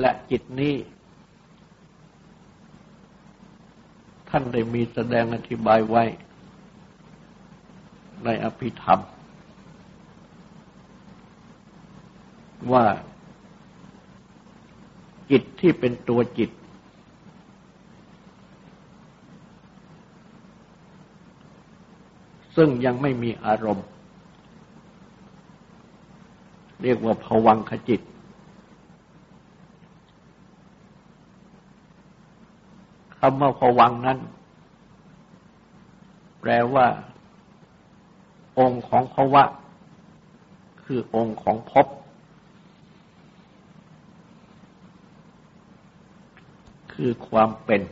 และจิตนี้ ท่านได้มีแสดงอธิบายไว้ ในอภิธรรม ว่าจิตที่เป็นตัวจิต ซึ่งยังไม่มีอารมณ์ เรียกว่าภวังคจิต คำว่าผวังนั้น แปลว่า องค์ของภวะ คือองค์ของภพคือความเป็น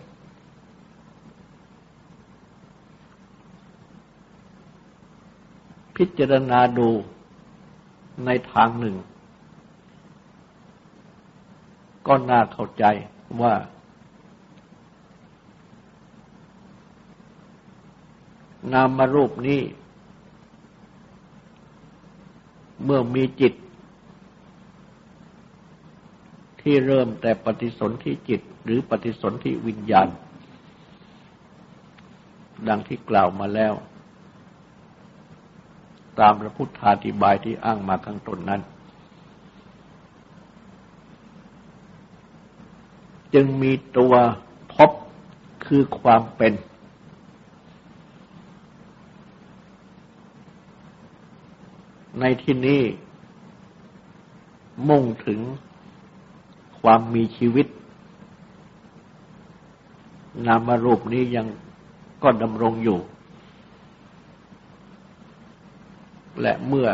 พิจารณาดูในทางหนึ่ง ก็น่าเข้าใจว่า นามรูปนี้ เมื่อมีจิต ที่เริ่มแต่ปฏิสนธิจิตหรือปฏิสนธิวิญญาณ ดังที่กล่าวมาแล้ว ตามพระพุทธาธิบายที่อ้างมาข้างต้นนั้น จึงมีตัวพบคือความเป็น ในที่นี้ มุ่งถึงความมีชีวิต นามรูปนี้ยังก็ดำรงอยู่ และเมื่อ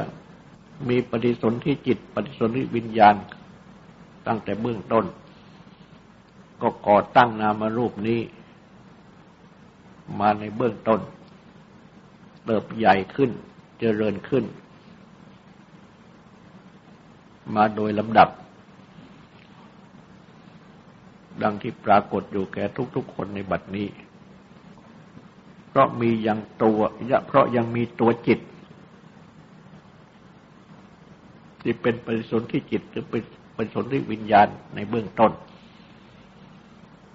มีปฏิสนธิจิต ปฏิสนธิวิญญาณ ตั้งแต่เบื้องต้น ก็ก่อตั้งนามรูปนี้ มาในเบื้องต้น เติบใหญ่ขึ้นเจริญขึ้น มาโดยลำดับ ดังที่ปรากฏอยู่แก่ทุกๆคนในบัดนี้ เพราะมียังตัวเพราะยังมีตัวจิต ที่เป็นปริสนที่จิตหรือเป็นปริสนที่วิญญาณในเบื้องต้น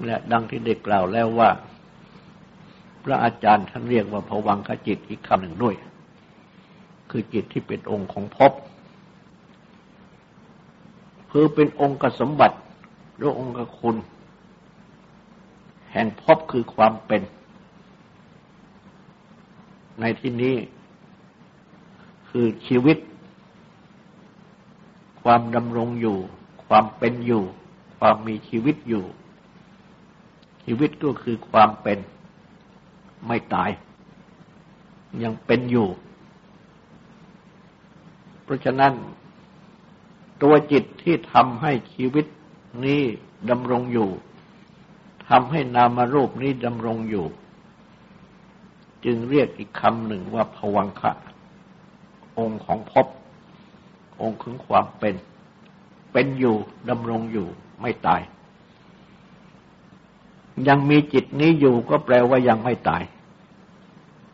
และดังที่ได้กล่าวแล้วว่า พระอาจารย์ท่านเรียกว่าภวังคจิตอีกคำหนึ่งด้วย คือจิตที่เป็นองค์ของภพ คือเป็นองค์กสมบัติหรือองค์คุณ แห่งพบคือความเป็น ในที่นี้คือชีวิต ความดำรงอยู่ ความเป็นอยู่ ความมีชีวิตอยู่ ชีวิตก็คือความเป็นไม่ตาย ยังเป็นอยู่ เพราะฉะนั้น ตัวจิตที่ทำให้ชีวิตนี้ดำรงอยู่ทำให้นามรูปนี้ดำรงอยู่ จึงเรียกอีกคำหนึ่งว่าผวังคะ องค์ของภพองค์ของความเป็น เป็นอยู่ดำรงอยู่ไม่ตาย ยังมีจิตนี้อยู่ก็แปลว่ายังไม่ตาย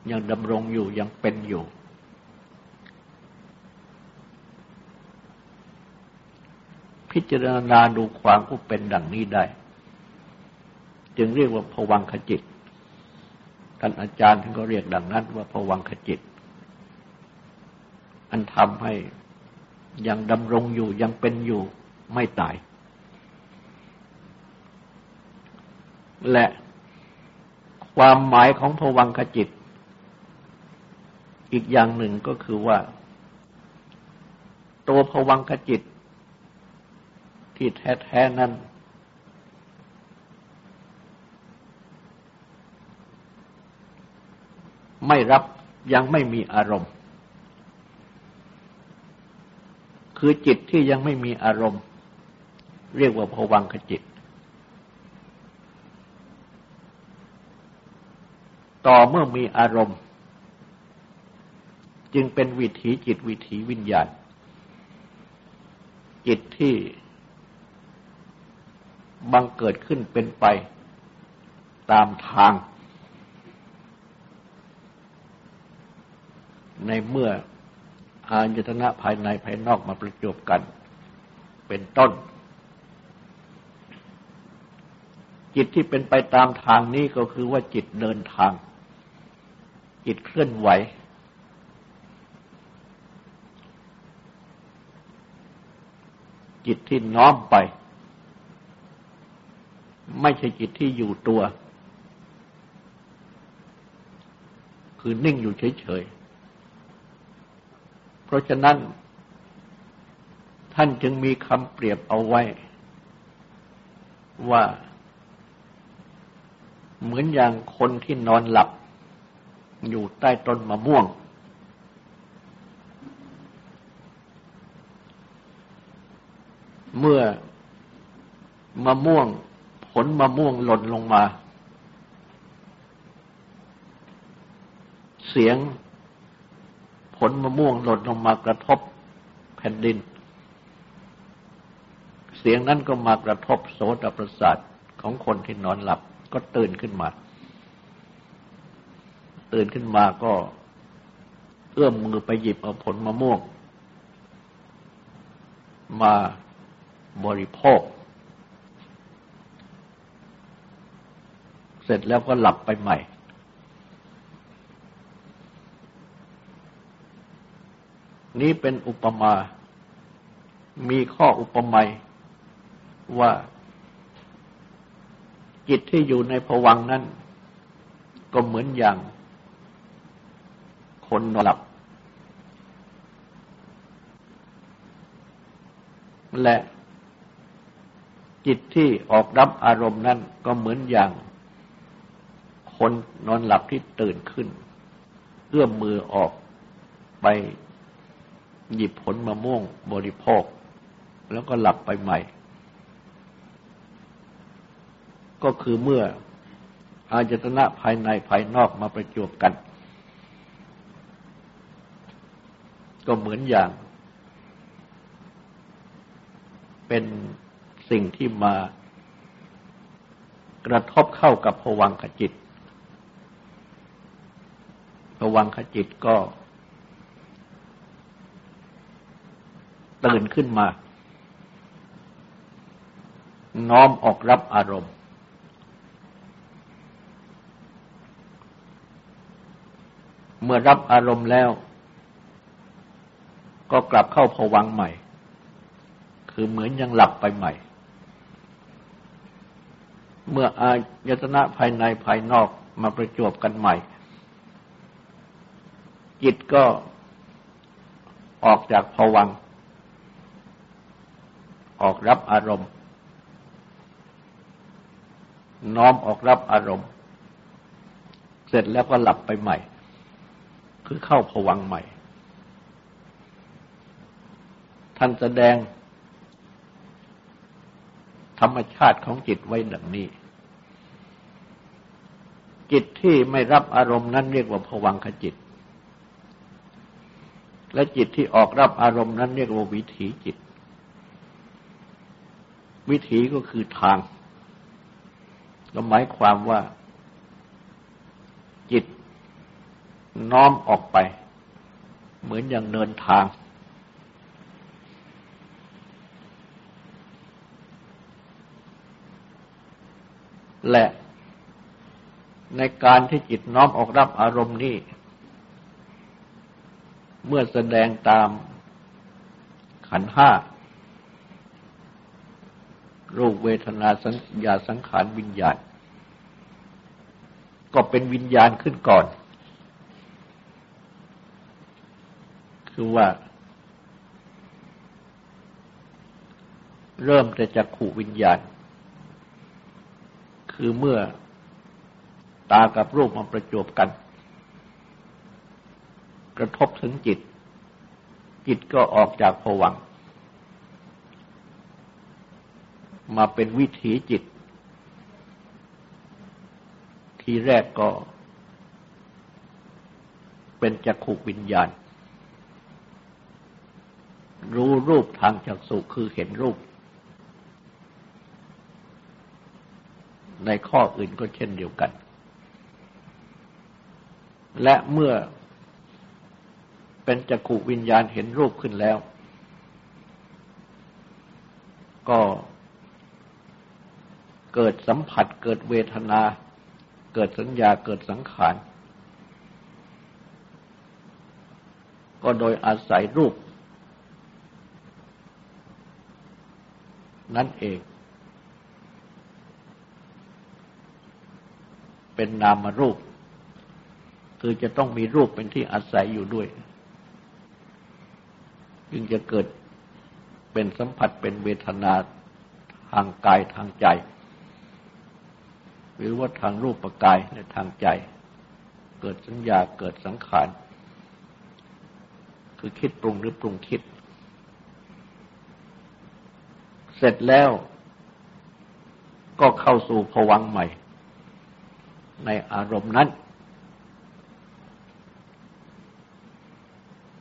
ยังดำรงอยู่ยังเป็นอยู่ พิจารณาดูความผู้เป็นดังนี้ได้ จึงเรียกว่าผวังขจิต ท่านอาจารย์ท่านก็เรียกดังนั้นว่าผวังขจิต อันทำให้ยังดำรงอยู่ยังเป็นอยู่ไม่ตาย และความหมายของผวังขจิต อีกอย่างหนึ่งก็คือว่า ตัวผวังขจิต ที่แท้ๆนั้น ไม่รับยังไม่มีอารมณ์ คือจิตที่ยังไม่มีอารมณ์ เรียกว่าภวังคจิต ต่อเมื่อมีอารมณ์ จึงเป็นวิถีจิตวิถีวิญญาณจิตที่ บังเกิดขึ้นเป็นไปตามทาง ในเมื่ออายตนะภายในภายนอกมาประจบกันเป็นต้น จิตที่เป็นไปตามทางนี้ก็คือว่าจิตเดินทาง จิตเคลื่อนไหว จิตที่น้อมไป ไม่ใช่จิตที่อยู่ตัว คือนิ่งอยู่เฉยๆ เพราะฉะนั้น ท่านจึงมีคำเปรียบเอาไว้ ว่า เหมือนอย่างคนที่นอนหลับ อยู่ใต้ต้นมะม่วง เมื่อมะม่วง ผลมะม่วงหล่นลงมา เสียงผลมะม่วงหล่นลงมากระทบแผ่นดิน เสียงนั้นก็มากระทบโสตประสาทของคนที่นอนหลับก็ตื่นขึ้นมา ตื่นขึ้นมาก็เอื้อมมือไปหยิบเอาผลมะม่วง มาบริโภค เส ร็จแล้วก็หลับไปใหม่ นี้เป็นอุปมา มีข้ออุปมาว่า จิตที่อยู่ในผวังนั้น ก็เหมือนอย่าง คนนอนหลับ และจิตที่ออกรับอารมณ์นั้นก็เหมือนอย่าง คนนอนหลับที่ตื่นขึ้นเอื้อมมือออกไปหยิบผลมะม่วงบริโภค แล้วก็หลับไปใหม่ ก็คือเมื่ออาจตนะภายในภายนอกมาประจวบกัน ก็เหมือนอย่าง เป็นสิ่งที่มากระทบเข้ากับภวังขจิต ภวังขจิตก็ ตื่นขึ้นมา น้อมออกรับอารมณ์ เมื่อรับอารมณ์แล้ว ก็กลับเข้าผวังใหม่ คือเหมือนยังหลับไปใหม่ เมื่ออายตนะภายในภายนอกมาประจวบกันใหม่ จิตก็ออกจากผวัง ออกรับอารมณ์ น้อมออกรับอารมณ์ เสร็จแล้วก็หลับไปใหม่ คือเข้าผวังใหม่ ท่านแสดง ธรรมชาติของจิตไว้ดังนี้ จิตที่ไม่รับอารมณ์นั้นเรียกว่าผวังขจิต และจิตที่ออกรับอารมณ์นั้นเรียกว่าวิถีจิต วิถีก็คือทางก็หมายความว่าจิตน้อมออกไป เหมือนอย่างเดินทาง และในการที่จิตน้อมออกรับอารมณ์นี้ เมื่อแสดงตามขันห้ารูปเวทนาสัญญาสังขารวิญญาณ ก็เป็นวิญญาณขึ้นก่อน คือว่า เริ่มแต่จากขู่วิญญาณ คือเมื่อตากับรูปมาประจบกัน กระทบถึงจิต จิตก็ออกจากผวัง มาเป็นวิถีจิต ทีแรกก็ เป็นจักขุวิญญาณ รู้รูปทางจักสุคือเห็นรูป ในข้ออื่นก็เช่นเดียวกันและเมื่อ เป็นจักขุวิญญาณเห็นรูปขึ้นแล้ว ก็เกิดสัมผัสเกิดเวทนา เกิดสัญญาเกิดสังขาร ก็โดยอาศัยรูป นั่นเอง เป็นนามรูป คือจะต้องมีรูปเป็นที่อาศัยอยู่ด้วย จึงจะเกิดเป็นสัมผัสเป็นเวทนาทางกายทางใจ หรือว่าทางรูปปกายและทางใจ เกิดสัญญาเกิดสังขาร คือคิดปรุงหรือปรุงคิด เสร็จแล้วก็เข้าสู่ภวังใหม่ ในอารมณ์นั้น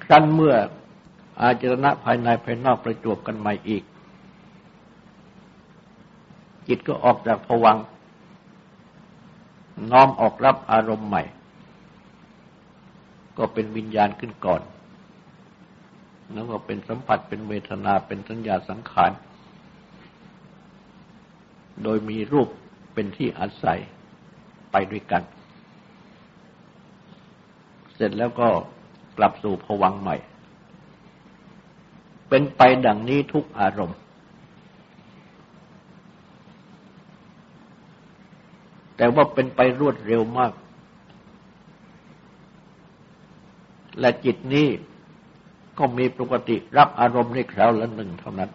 ครั้นเมื่อ อาจรณะภายในภายนอกประจวบกันใหม่อีก จิตก็ออกจากผวังน้อมออกรับอารมณ์ใหม่ ก็เป็นวิญญาณขึ้นก่อน แล้วก็เป็นสัมผัสเป็นเวทนาเป็นสัญญาสังขาร โดยมีรูปเป็นที่อาศัยไปด้วยกัน เสร็จแล้วก็กลับสู่ผวังใหม่ เป็นไปดังนี้ทุกอารมณ์ แต่ว่าเป็นไปรวดเร็วมาก และจิตนี้ก็มีปกติรับอารมณ์ในคราวละหนึ่งเท่านั้น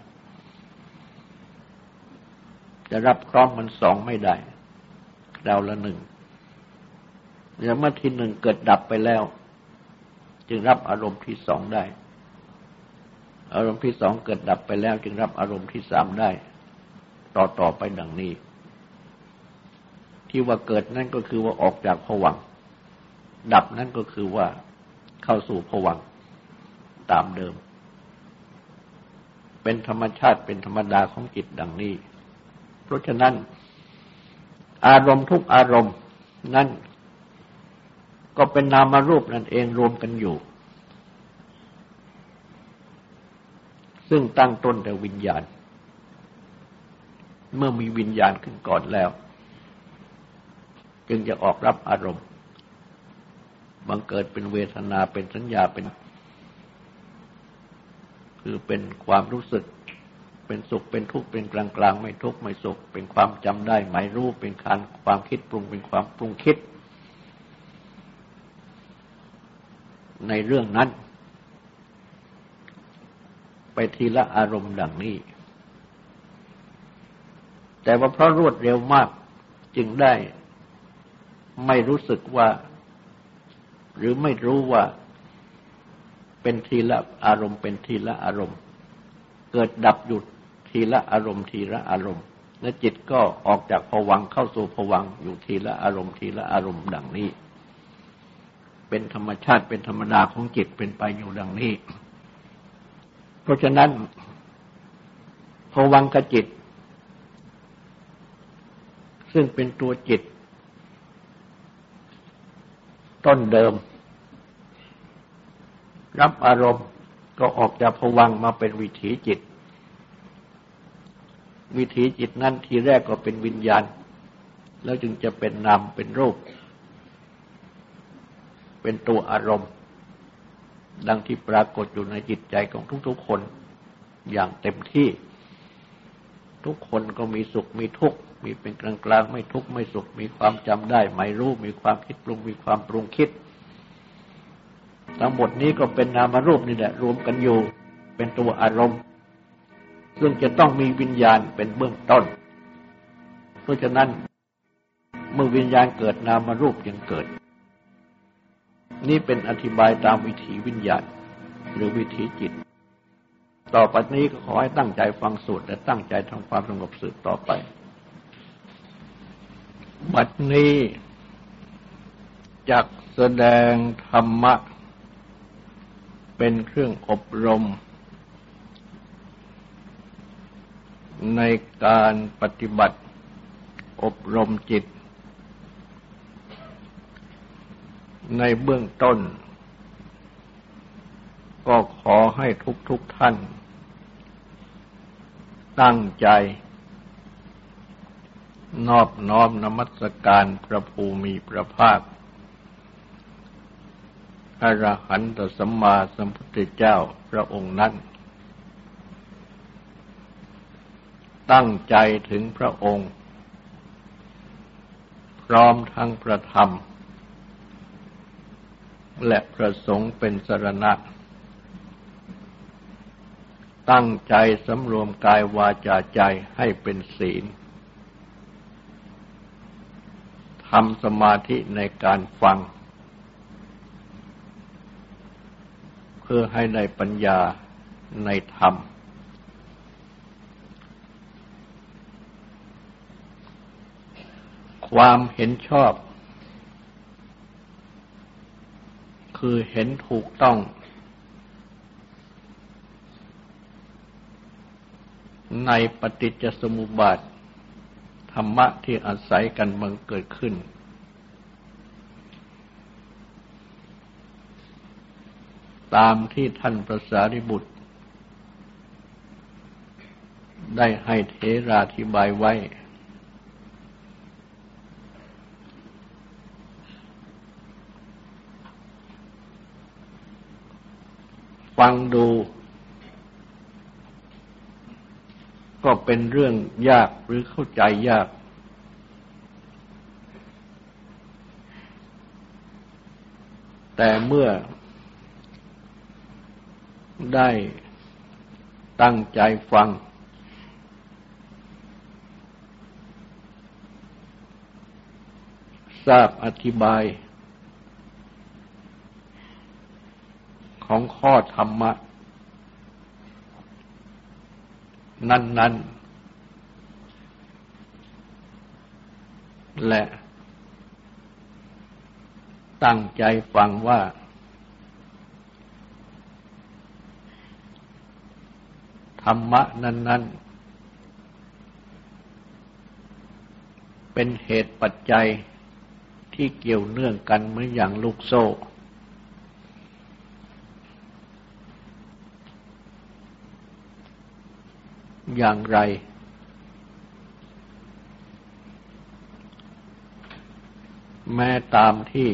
จะรับพร้อมมันสองไม่ได้คราวละหนึ่งเดี๋ยวเมื่อทีหนึ่งเกิดดับไปแล้ว จึงรับอารมณ์ที่สองได้ อารมณ์ที่สองเกิดดับไปแล้ว จึงรับอารมณ์ที่สามได้ ต่อต่อไปดังนี้ ที่ว่าเกิดนั่นก็คือว่าออกจากผวังดับนั่นก็คือว่าเข้าสู่ผวังตามเดิม เป็นธรรมชาติเป็นธรรมดาของจิตดังนี้ เพราะฉะนั้น อารมณ์ทุกอารมณ์นั่นก็เป็นนามารูปนั่นเองรวมกันอยู่ ซึ่งตั้งต้นแต่วิญญาณ เมื่อมีวิญญาณขึ้นก่อนแล้ว จึงจะออกรับอารมณ์บังเกิดเป็นเวทนาเป็นสัญญาเป็น คือเป็นความรู้สึก เป็นสุขเป็นทุกข์เป็นกลางกลางไม่ทุกข์ไม่สุข เป็นความจำได้หมายรู้เป็นการความคิดปรุงเป็นความปรุงคิด ในเรื่องนั้น ไปทีละอารมณ์ดังนี้ แต่ว่าเพราะรวดเร็วมากจึงได้ไม่รู้สึกว่า หรือไม่รู้ว่า เป็นทีละอารมณ์ เป็นทีละอารมณ์ เกิดดับหยุดทีละอารมณ์ทีละอารมณ์และจิตก็ออกจากผวังเข้าสู่ผวังอยู่ทีละอารมณ์ทีละอารมณ์ดังนี้ เป็นธรรมชาติเป็นธรรมดาของจิตเป็นไปอยู่ดังนี้ เพราะฉะนั้นภวังกจิต ซึ่งเป็นตัวจิต ต้นเดิม รับอารมณ์ก็ออกจากภวังมาเป็นวิถีจิต วิถีจิตนั้นทีแรกก็เป็นวิญญาณ แล้วจึงจะเป็นนามเป็นรูป เป็นตัวอารมณ์ ดังที่ปรากฏอยู่ในจิตใจของทุกๆคนอย่างเต็มที่ ทุกคนก็มีสุขมีทุกข์มีเป็นกลางกลางไม่ทุกข์ไม่สุข มีความจำได้ไม่รู้มีความคิดปรุงมีความปรุงคิด ทั้งหมดนี้ก็เป็นนามรูปนี่แหละรวมกันอยู่เป็นตัวอารมณ์ ซึ่งจะต้องมีวิญญาณเป็นเบื้องต้น เพราะฉะนั้นเมื่อวิญญาณเกิดนามรูปยังเกิด นี่เป็นอธิบายตามวิถีวิญญาณหรือวิถีจิต ต่อไปนี้ก็ขอให้ตั้งใจฟังสูตรและตั้งใจทำความสงบสืบต่อไป บัดนี้จักแสดงธรรมะ เป็นเครื่องอบรม ในการปฏิบัติอบรมจิต ในเบื้องต้น ก็ขอให้ทุกทุกท่าน ตั้งใจ นอบน้อมนมัสการพระภูมิพระภาคอรหันตสัมมาสัมพุทธเจ้าพระองค์นั้น ตั้งใจถึงพระองค์ พร้อมทั้งประธรรม และประสงค์เป็นสรณะ ตั้งใจสำรวมกายวาจาใจให้เป็นศีลทำสมาธิในการฟัง เพื่อให้ได้ปัญญาในธรรม ความเห็นชอบ คือเห็นถูกต้อง ในปฏิจจสมุปบาท ธรรมะที่อาศัยกันบังเกิดขึ้น ตามที่ท่านพระสารีบุตร ได้ให้เทราธิบายไว้ ฟังดู ก็เป็นเรื่องยากหรือเข้าใจยาก แต่เมื่อได้ตั้งใจฟัง ทราบอธิบาย ของข้อธรรมะ นั้น ๆ และตั้งใจฟังว่า ธรรมะนั้น ๆ เป็นเหตุปัจจัยที่เกี่ยวเนื่องกันเหมือนอย่างลูกโซ่ อย่างไร แม้ตามที่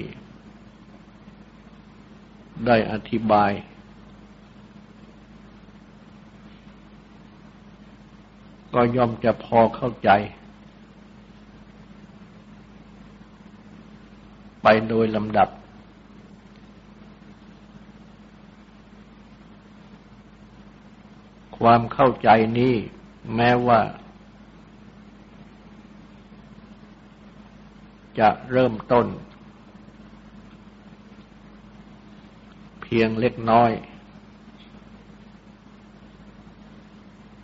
ได้อธิบาย ก็ย่อมจะพอเข้าใจ ไปโดยลำดับ ความเข้าใจนี้แม้ว่า จะเริ่มต้น เพียงเล็กน้อย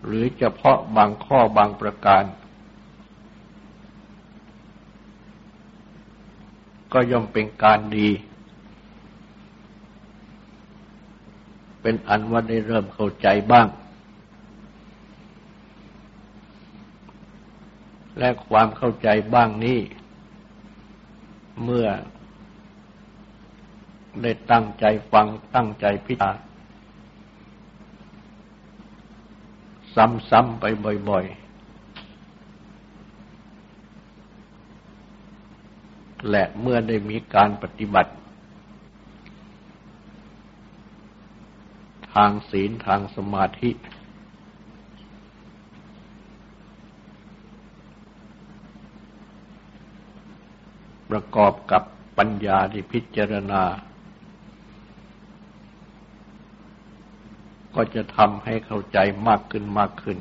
หรือเฉพาะบางข้อบางประการ ก็ย่อมเป็นการดี เป็นอันว่าได้เริ่มเข้าใจบ้าง และความเข้าใจบ้างนี้ เมื่อได้ตั้งใจฟังตั้งใจพิจารณาซ้ำๆไปบ่อย ๆ และเมื่อได้มีการปฏิบัติ ทางศีลทางสมาธิ ประกอบกับปัญญาที่พิจารณา ก็จะทำให้เข้าใจมากขึ้นมากขึ้น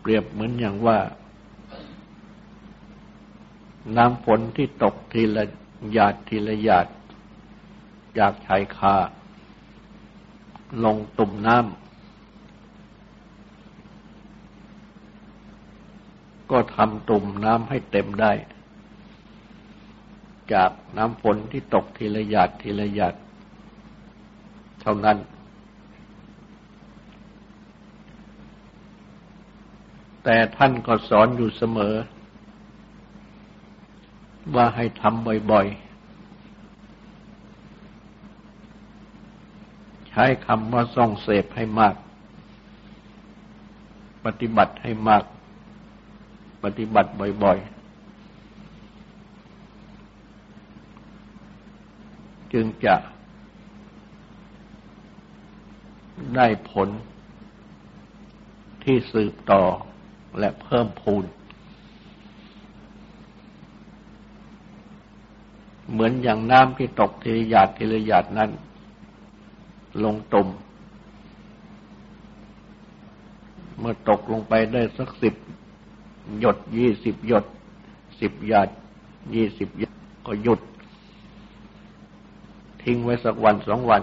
เปรียบเหมือนอย่างว่า น้ำฝนที่ตกทีละหยาดทีละหยาดจากชายคาลงตุ่มน้ำ ก็ทำตุ่มน้ำให้เต็มได้ จากน้ำฝนที่ตกทีละหยาดทีละหยาดเท่านั้น แต่ท่านก็สอนอยู่เสมอ ว่าให้ทำบ่อยๆ ใช้คำว่าส่องเสพให้มาก ปฏิบัติให้มาก ปฏิบัติบ่อย ๆ จึงจะได้ผลที่สืบต่อและเพิ่มพูน เหมือนอย่างน้ำที่ตกทีละหยาดทีละหยาดนั้น ลงตุ่มเมื่อตกลงไปได้สักสิบ หยดยี่สิบหยดสิบหยาดยี่สิบหยดก็หยุด ทิ้งไว้สักวันสองวัน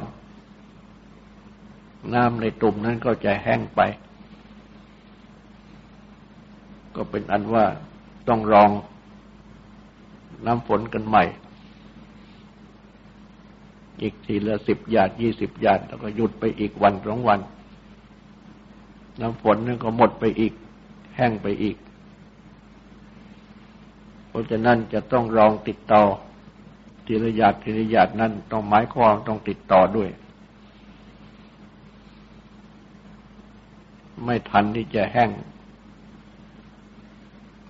น้ำในตุ่มนั้นก็จะแห้งไป ก็เป็นอันว่าต้องรองน้ำฝนกันใหม่ อีกทีละสิบหยาดยี่สิบหยาดแล้วก็หยุดไปอีกวันสองวัน น้ำฝนนั่นก็หมดไปอีก แห้งไปอีก เพราะฉะนั้นจะต้องลองติดต่อทีละหยาดทีละหยาดนั้นต้องหมายความต้องติดต่อด้วย ไม่ทันที่จะแห้ง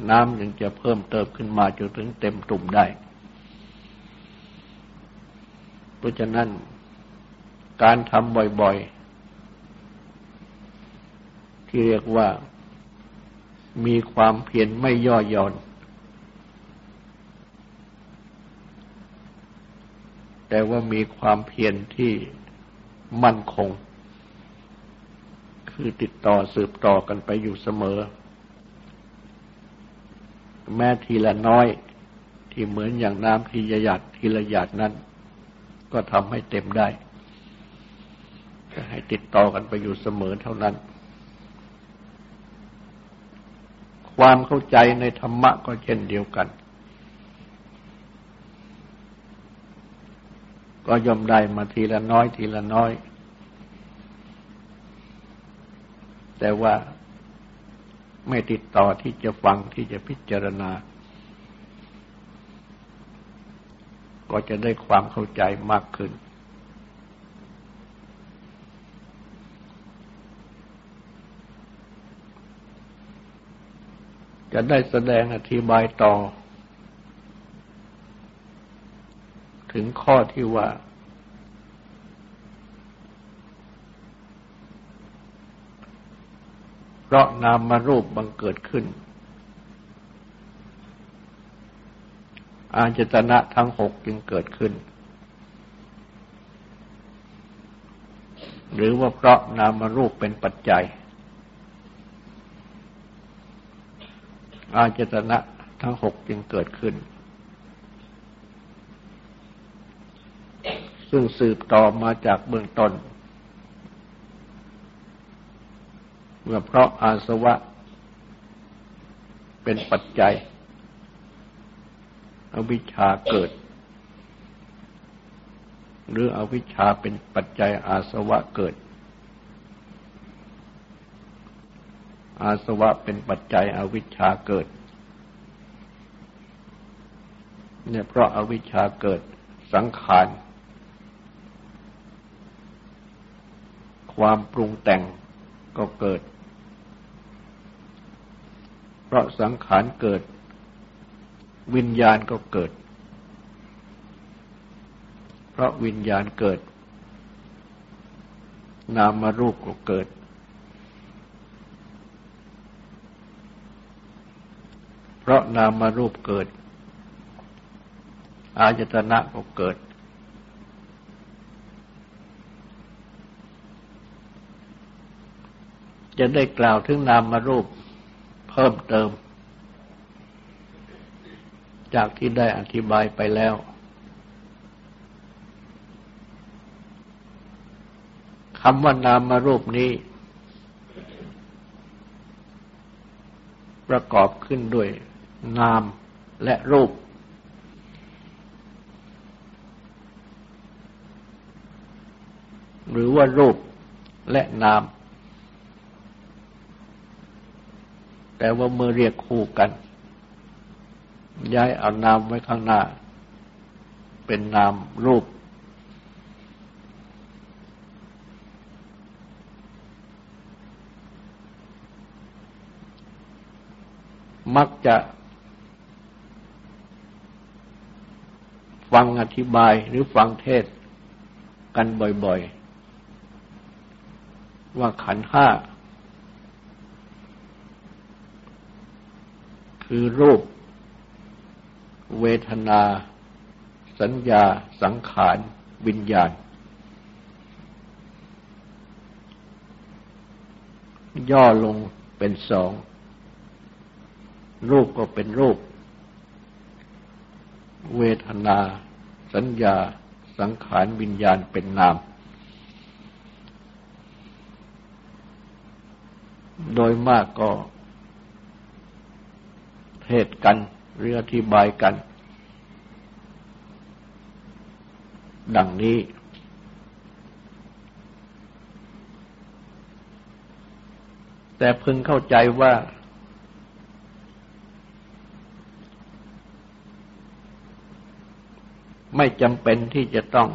น้ำยังจะเพิ่มเติมขึ้นมาจนถึงเต็มตุ่มได้ เพราะฉะนั้นการทำบ่อยๆ ที่เรียกว่ามีความเพียรไม่ย่อหย่อน แต่ว่ามีความเพียรที่มั่นคง คือติดต่อสืบต่อกันไปอยู่เสมอ แม้ทีละน้อยที่เหมือนอย่างน้ำทีละหยาดทีละหยาดนั้น ก็ทำให้เต็มได้ให้ติดต่อกันไปอยู่เสมอเท่านั้น ความเข้าใจในธรรมะก็เช่นเดียวกัน ก็ย่อมได้มาทีละน้อยทีละน้อย แต่ว่าไม่ติดต่อที่จะฟังที่จะพิจารณา ก็จะได้ความเข้าใจมากขึ้น จะได้แสดงอธิบายต่อ ถึงข้อที่ว่า เพราะนามมารูปบังเกิดขึ้น อาจตนะทั้งหกจึงเกิดขึ้น หรือว่าเพราะนามมารูปเป็นปัจจัย อาจตนะทั้งหกจึงเกิดขึ้น ซึ่งสืบต่อมาจากเบื้องต้น เมื่อเพราะอาสวะเป็นปัจจัย อวิชชาเกิด หรืออวิชชาเป็นปัจจัยอาสวะเกิด อาสวะเป็นปัจจัยอวิชชาเกิดเนี่ยเพราะอาวิชชาเกิดสังขาร ความปรุงแต่งก็เกิด เพราะสังขารเกิด วิญญาณก็เกิด เพราะวิญญาณเกิด นามารูปก็เกิด เพราะนามารูปเกิด อายตนะก็เกิด จะได้กล่าวถึงนามารูปเพิ่มเติม จากที่ได้อธิบายไปแล้ว คำว่านามารูปนี้ ประกอบขึ้นด้วยนามและรูป หรือว่ารูปและนาม แต่ว่าเมื่อเรียกคู่กัน ย้ายเอานามไว้ข้างหน้า เป็นนามรูป มักจะฟังอธิบายหรือฟังเทศกันบ่อยๆ ว่าขันห้า คือรูป เวทนา สัญญา สังขาร วิญญาณ ย่อลงเป็นสอง รูปก็เป็นรูป เวทนา สัญญา สังขาร วิญญาณเป็นนาม โดยมากก็ เทศกันหรืออธิบายกัน ดังนี้ แต่พึงเข้าใจว่า ไม่จำเป็นที่จะต้อง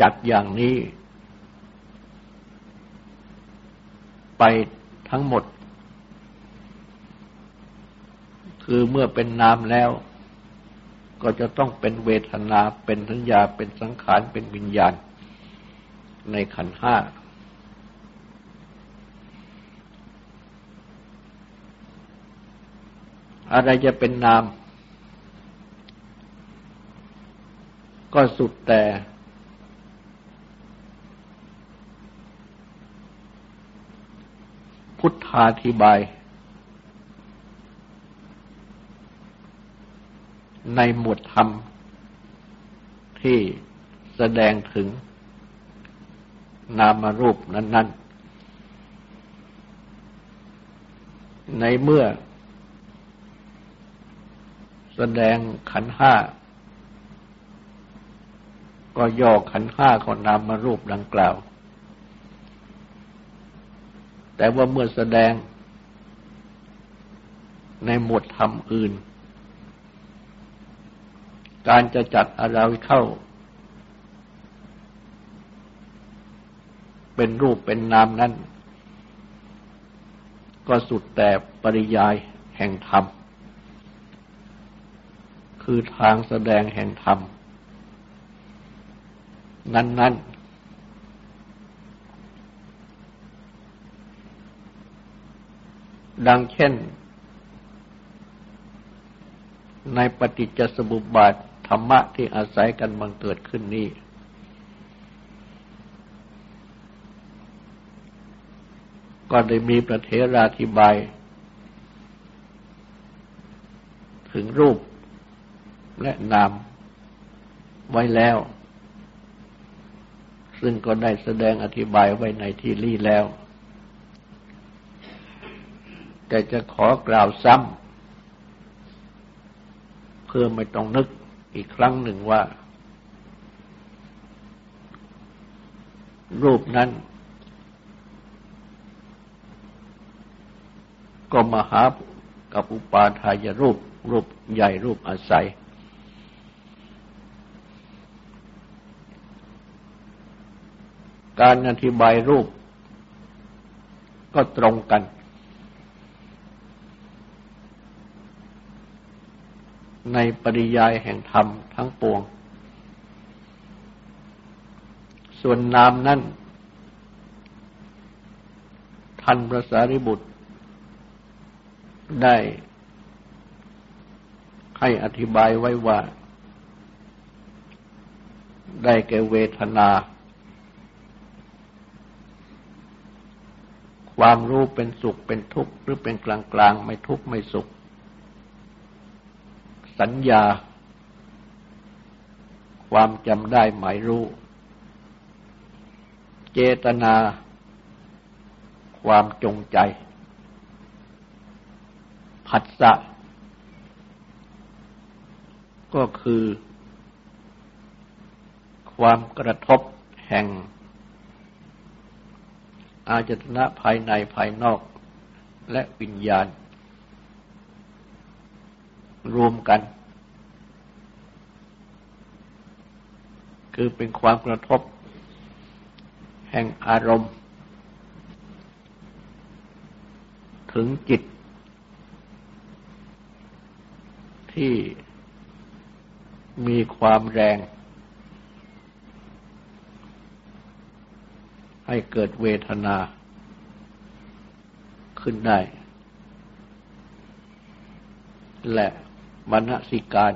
จัดอย่างนี้ ไปทั้งหมด คือเมื่อเป็นนามแล้ว ก็จะต้องเป็นเวทนา เป็นสัญญา เป็นสังขาร เป็นวิญญาณ ในขันห้า อะไรจะเป็นนาม ก็สุดแต่ พุทธาธิบาย ในหมวดธรรม ที่แสดงถึง นามรูปนั้น ๆ ในเมื่อ แสดงขันห้า ก็ย่อขันห้าของนามรูปดังกล่าว แต่ว่าเมื่อแสดงในหมวดธรรมอื่น การจะจัดอะไรเข้า เป็นรูปเป็นนามนั้น ก็สุดแต่ปริยายแห่งธรรม คือทางแสดงแห่งธรรม นั้น ๆ ดังเช่น ในปฏิจจสมุปบาทธรรมะที่อาศัยกันบังเกิดขึ้นนี้ ก็ได้มีประเทราธิบาย ถึงรูปและนามไว้แล้ว ซึ่งก็ได้แสดงอธิบายไว้ในที่ลี่แล้ว แต่จะขอกล่าวซ้ำเพื่อไม่ต้องนึกอีกครั้งหนึ่งว่า รูปนั้น ก็มหากับอุปาทายรูป รูปใหญ่รูปอาศัย การอธิบายรูปก็ตรงกัน ในปริยายแห่งธรรมทั้งปวง ส่วนนามนั้นท่านพระสารีบุตร ได้ให้อธิบายไว้ว่า ได้แก่เวทนา ความรู้เป็นสุขเป็นทุกข์หรือเป็นกลางกลางไม่ทุกข์ไม่สุข สัญญา ความจำได้หมายรู้ เจตนา ความจงใจ ผัสสะ ก็คือ ความกระทบแห่ง อาจตนะภายในภายนอกและวิญญาณ รวมกัน คือเป็นความกระทบ แห่งอารมณ์ ถึงจิต ที่มีความแรง ให้เกิดเวทนาขึ้นได้และ มณสิการ